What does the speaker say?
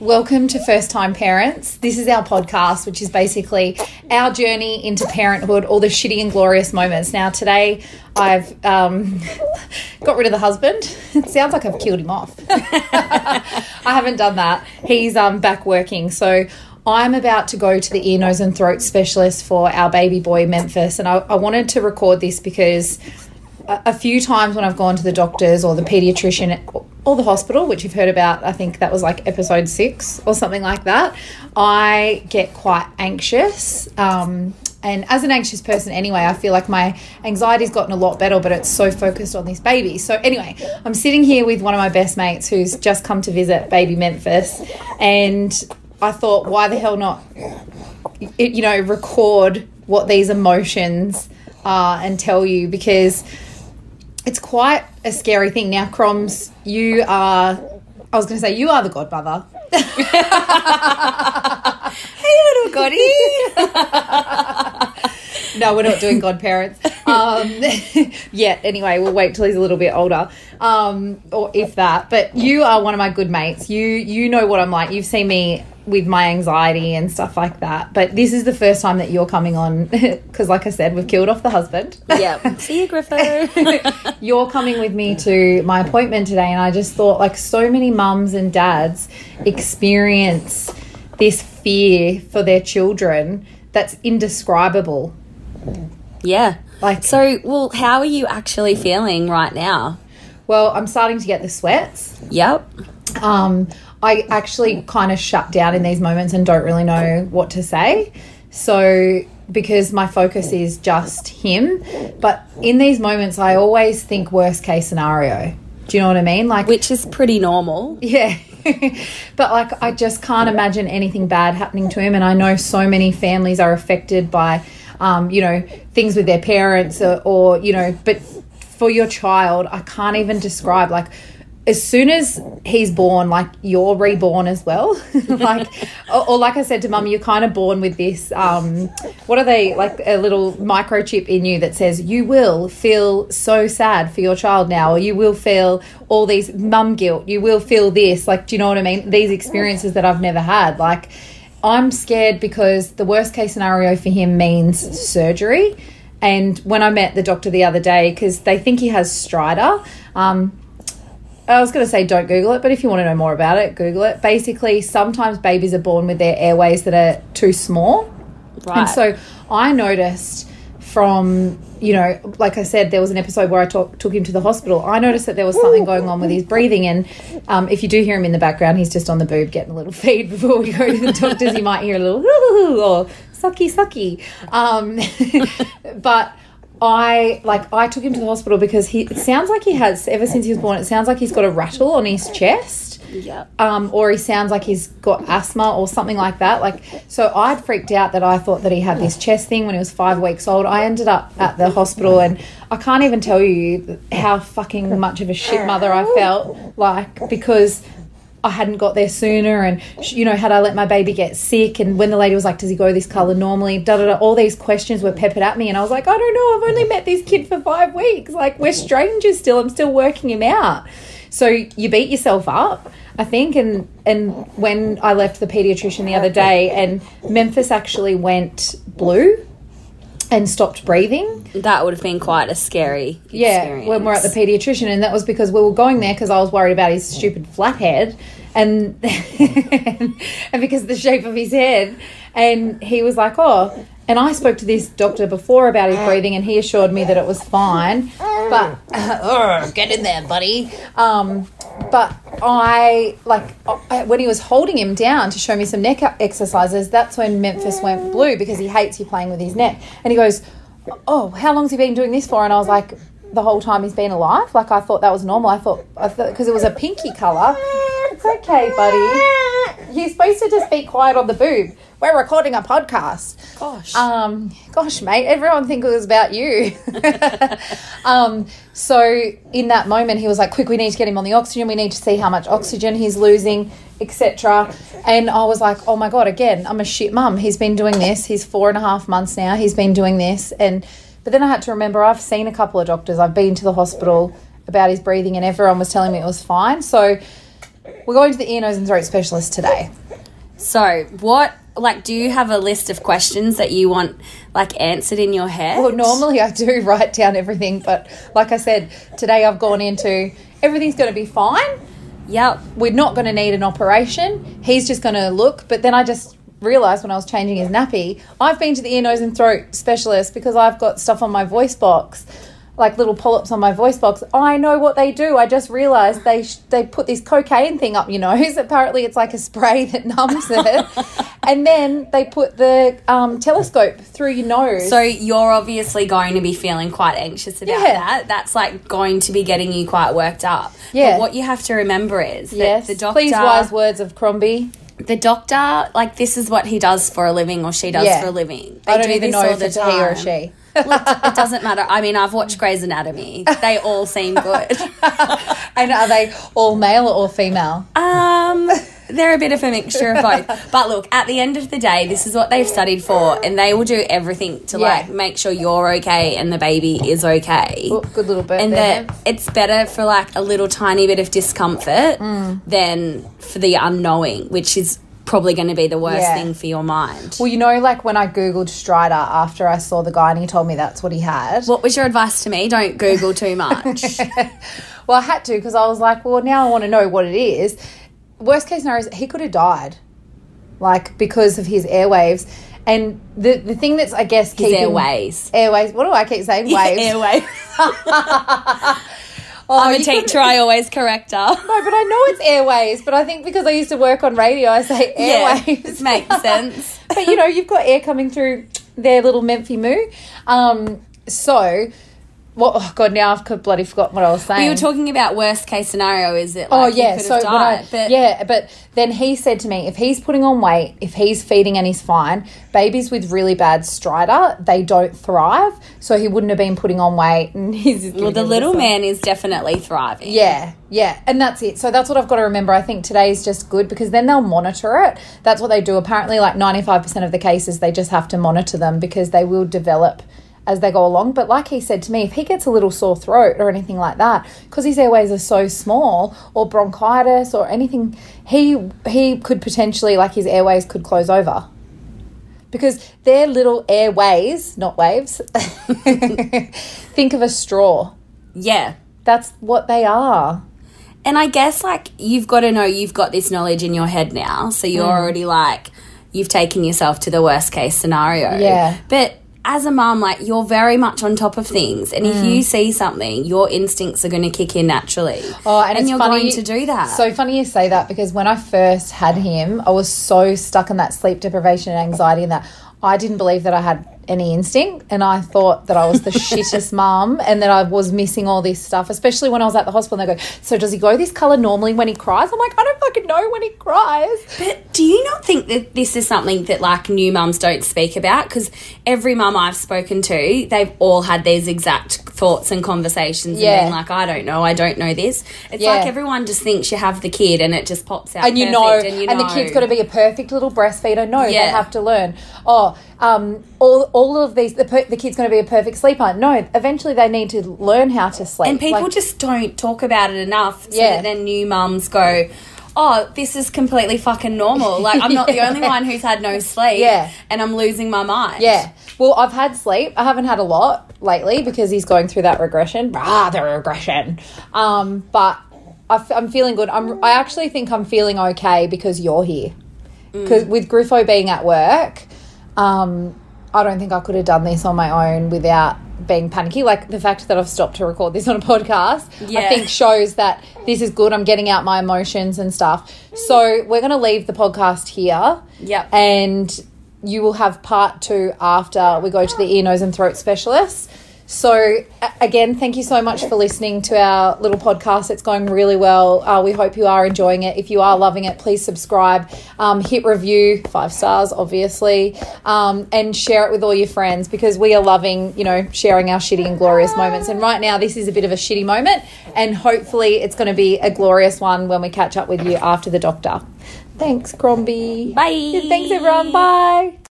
Welcome to First Time Parents. This is our podcast, which is basically our journey into parenthood, all the shitty and glorious moments. Now, today I've um, got rid of the husband. It sounds like I've killed him off. I haven't done that. He's um, back working. So I'm about to go to the ear, nose, and throat specialist for our baby boy, Memphis. And I, I wanted to record this because a, a few times when I've gone to the doctors or the pediatrician or the hospital, which you've heard about, I think that was like episode six or something like that, I get quite anxious. Um, and as an anxious person anyway, I feel like my anxiety's gotten a lot better, but it's so focused on this baby. So, anyway, I'm sitting here with one of my best mates who's just come to visit baby Memphis, and I thought, why the hell not, you know, record what these emotions are and tell you because it's quite a scary thing. Now, Croms, you are, I was going to say, you are the godmother. hey, little goddy. no, we're not doing godparents um, yet. Anyway, we'll wait till he's a little bit older, um, or if that. But you are one of my good mates. You you know what I'm like. You've seen me with my anxiety and stuff like that. But this is the first time that you're coming on because, like I said, we've killed off the husband. Yeah. See you, Griffo. you're coming with me to my appointment today, and I just thought, like, so many mums and dads experience this fear for their children that's indescribable. Yeah. Like- so, well, how are you actually feeling right now? Well, I'm starting to get the sweats. Yep. Um, I actually kind of shut down in these moments and don't really know what to say. So, because my focus is just him, but in these moments, I always think worst case scenario. Do you know what I mean? Like, Which is pretty normal. yeah. but like, I just can't imagine anything bad happening to him. And I know so many families are affected by, um, you know, things with their parents or, or, you know, but for your child, I can't even describe like, as soon as he's born, like you're reborn as well. like, or, or, like I said to mum, you're kind of born with this. Um, what are they like? A little microchip in you that says you will feel so sad for your child now, or you will feel all these mum guilt. You will feel this. Like, do you know what I mean? These experiences that I've never had. Like, I'm scared because the worst case scenario for him means surgery. And when I met the doctor the other day, because they think he has stridor. Um, I was going to say don't Google it, but if you want to know more about it, Google it. Basically, sometimes babies are born with their airways that are too small. Right. And so I noticed from, you know, like I said, there was an episode where I talk, took him to the hospital. I noticed that there was something going on with his breathing. And um, if you do hear him in the background, he's just on the boob getting a little feed before we go to the doctors. You might hear a little or sucky, sucky. Um, but I like I took him to the hospital because he it sounds like he has ever since he was born. It sounds like he's got a rattle on his chest, Yep. um, or he sounds like he's got asthma or something like that. Like so, I'd freaked out that I thought that he had this chest thing when he was five weeks old. I ended up at the hospital, and I can't even tell you how fucking much of a shit mother I felt like because I hadn't got there sooner, and you know, had I let my baby get sick, and when the lady was like, "Does he go this color normally?" Da da da. All these questions were peppered at me, and I was like, "I don't know. I've only met this kid for five weeks. Like, we're strangers still. I'm still working him out." So you beat yourself up, I think. And and when I left the pediatrician the other day, and Memphis actually went blue and stopped breathing. That would have been quite a scary Yeah, experience. when we're at the pediatrician, and that was because we were going there because I was worried about his stupid flat head, and and because the shape of his head, and he was like, oh. And I spoke to this doctor before about his breathing, and he assured me that it was fine. But uh, get in there, buddy. Um, but I like I, when he was holding him down to show me some neck exercises. That's when Memphis went blue because he hates you playing with his neck. And he goes, "Oh, how long's he been doing this for?" And I was like, "The whole time he's been alive." Like I thought that was normal. I thought I thought because it was a pinky color. It's okay, buddy. You're supposed to just be quiet on the boob. We're recording a podcast. Gosh. Um, gosh, mate, everyone think it was about you. um, so in that moment, he was like, "Quick, we need to get him on the oxygen. We need to see how much oxygen he's losing, etc." And I was like, "Oh my god, again, I'm a shit mum. He's been doing this. He's four and a half months now. He's been doing this." And but then I had to remember, I've seen a couple of doctors. I've been to the hospital about his breathing, and everyone was telling me it was fine. So we're going to the ear, nose, and throat specialist today. So, what, like, do you have a list of questions that you want, like, answered in your head? Well, normally I do write down everything, but like I said, today I've gone into everything's going to be fine. Yep. We're not going to need an operation. He's just going to look. But then I just realized when I was changing his nappy, I've been to the ear, nose, and throat specialist because I've got stuff on my voice box. Like little polyps on my voice box. I know what they do. I just realized they sh- they put this cocaine thing up your nose. Apparently, it's like a spray that numbs it, and then they put the um, telescope through your nose. So you're obviously going to be feeling quite anxious about Yeah. that. That's like going to be getting you quite worked up. Yeah. But what you have to remember is that yes, the doctor, please, wise words of Crombie. the doctor, like this is what he does for a living or she does Yeah. for a living. They I don't do even know if the it's a he or she. Look, it doesn't matter. I mean, I've watched Grey's Anatomy. They all seem good. And are they all male or female? Um, they're a bit of a mixture of both. But look, at the end of the day, this is what they've studied for, and they will do everything to Yeah. like make sure you're okay and the baby is okay. Good little bit and that it's better for like a little tiny bit of discomfort Mm. than for the unknowing, which is probably going to be the worst Yeah. thing for your mind. Well, you know, like when I Googled stridor after I saw the guy and he told me that's what he had. what was your advice to me? Don't Google too much. Well, I had to because I was like, well, now I want to know what it is. Worst case scenario is he could have died, like because of his airwaves. And the the thing that's I guess His keeping airways. airways. What do I keep saying? Waves. Airways. Oh, I'm a teacher. I always correct her. No, but I know it's airways. But I think because I used to work on radio, I say Yeah, airwaves. it makes sense. but you know, you've got air coming through their little Memphi moo. Um, so, what? Oh God, now I've bloody forgotten what I was saying. We were talking about worst case scenario. Is it? Oh Like he yeah, so died, I, but yeah, but then he said to me, if he's putting on weight, if he's feeding and he's fine, babies with really bad stridor, they don't thrive. So he wouldn't have been putting on weight, and he's well, the little man is definitely thriving. Yeah, yeah, and that's it. So that's what I've got to remember. I think today is just good because then they'll monitor it. That's what they do. Apparently, like ninety five percent of the cases, they just have to monitor them because they will develop as they go along. But like he said to me, if he gets a little sore throat or anything like that, because his airways are so small, or bronchitis or anything, he he could potentially like his airways could close over. Because they're little airways, not waves. Think of a straw. yeah. That's what they are. And I guess like you've got to know you've got this knowledge in your head now, so you're Mm. already like you've taken yourself to the worst case scenario. Yeah. But as a mom, like you're very much on top of things, and Mm. if you see something, your instincts are going to kick in naturally. Oh, and, it's you're funny, going to do that. So funny you say that because when I first had him, I was so stuck in that sleep deprivation and anxiety and that I didn't believe that I had any instinct and I thought that I was the shittest mum and that I was missing all this stuff, especially when I was at the hospital and they go, So does he go this colour normally when he cries? I'm like, I don't fucking know when he cries. But do you not think that this is something that like new mums don't speak about? Because every mum I've spoken to, they've all had these exact thoughts and conversations Yeah. and being like, I don't know, I don't know this. It's Yeah. like everyone just thinks you have the kid and it just pops out. and you, know, and you and the kid's got to be a perfect little breastfeeder. No, they have to learn. Oh, um, all all of these. The, per, the kid's going to be a perfect sleeper. No, eventually they need to learn how to sleep. And people Like, just don't talk about it enough so Yeah. that then new mums go, Oh, this is completely fucking normal. Like I'm not the only one who's had no sleep. Yeah. And I'm losing my mind. Yeah. Well, I've had sleep. I haven't had a lot lately because he's going through that regression. Ah, the regression. Um, but I f- I'm feeling good. I'm. I actually think I'm feeling okay because you're here. Because with Griffo being at work, um, I don't think I could have done this on my own without being panicky. Like the fact that I've stopped to record this on a podcast, I think shows that this is good. I'm getting out my emotions and stuff. So we're going to leave the podcast here. Yep. And you will have part two after we go to the ear, nose, and throat specialist. So, again, thank you so much for listening to our little podcast. It's going really well. Uh, we hope you are enjoying it. If you are loving it, please subscribe, um, hit review, five stars, obviously, um, and share it with all your friends because we are loving, you know, sharing our shitty and glorious moments. And right now, this is a bit of a shitty moment, and hopefully, it's going to be a glorious one when we catch up with you after the doctor. Thanks, Crombie. Bye. Thanks, everyone. Bye.